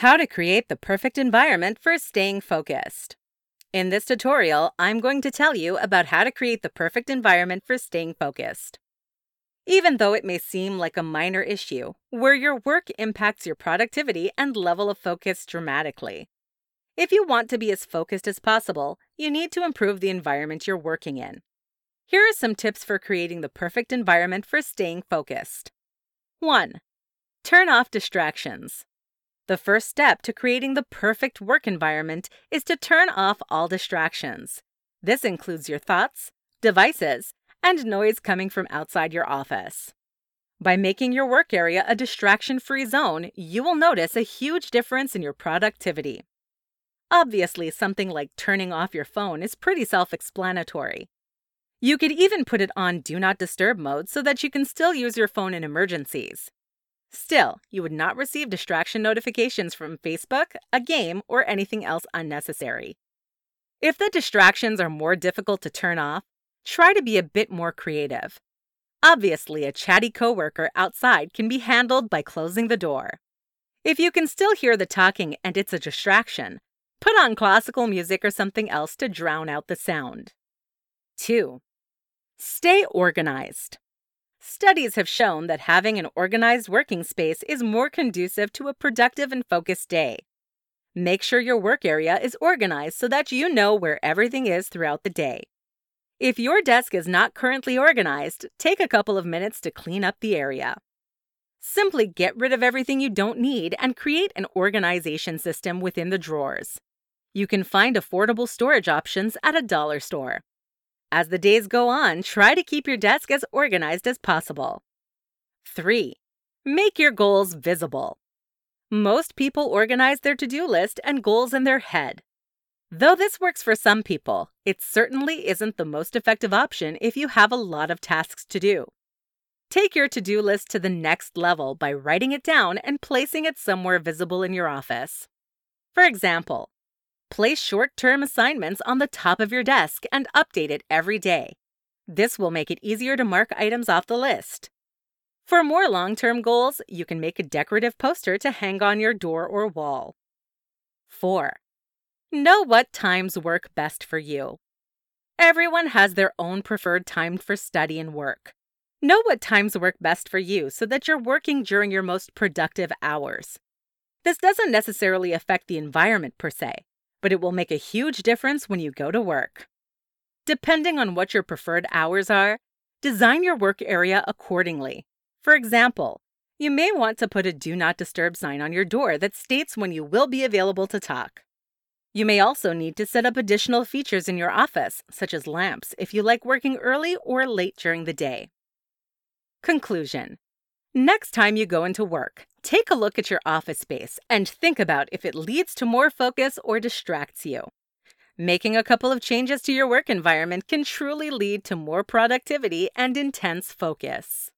How to create the perfect environment for staying focused. In this tutorial, I'm going to tell you about how to create the perfect environment for staying focused. Even though it may seem like a minor issue, where your work impacts your productivity and level of focus dramatically. If you want to be as focused as possible, you need to improve the environment you're working in. Here are some tips for creating the perfect environment for staying focused. 1. Turn off distractions. The first step to creating the perfect work environment is to turn off all distractions. This includes your thoughts, devices, and noise coming from outside your office. By making your work area a distraction free zone, you will notice a huge difference in your productivity. Obviously, something like turning off your phone is pretty self explanatory. You could even put it on Do Not Disturb mode so that you can still use your phone in emergencies. Still, you would not receive distraction notifications from Facebook, a game, or anything else unnecessary. If the distractions are more difficult to turn off, try to be a bit more creative. Obviously, a chatty coworker outside can be handled by closing the door. If you can still hear the talking and it's a distraction, put on classical music or something else to drown out the sound. 2. Stay organized. Studies have shown that having an organized working space is more conducive to a productive and focused day. Make sure your work area is organized so that you know where everything is throughout the day. If your desk is not currently organized, take a couple of minutes to clean up the area. Simply get rid of everything you don't need and create an organization system within the drawers. You can find affordable storage options at a dollar store. As the days go on, try to keep your desk as organized as possible. 3. Make your goals visible. Most people organize their to do list and goals in their head. Though this works for some people, it certainly isn't the most effective option if you have a lot of tasks to do. Take your to do list to the next level by writing it down and placing it somewhere visible in your office. For example, Place short term assignments on the top of your desk and update it every day. This will make it easier to mark items off the list. For more long term goals, you can make a decorative poster to hang on your door or wall. 4. Know what times work best for you. Everyone has their own preferred time for study and work. Know what times work best for you so that you're working during your most productive hours. This doesn't necessarily affect the environment per se, but it will make a huge difference when you go to work. Depending on what your preferred hours are, design your work area accordingly. For example, you may want to put a Do Not Disturb sign on your door that states when you will be available to talk. You may also need to set up additional features in your office, such as lamps, if you like working early or late during the day. Conclusion Next time you go into work, take a look at your office space and think about if it leads to more focus or distracts you. Making a couple of changes to your work environment can truly lead to more productivity and intense focus.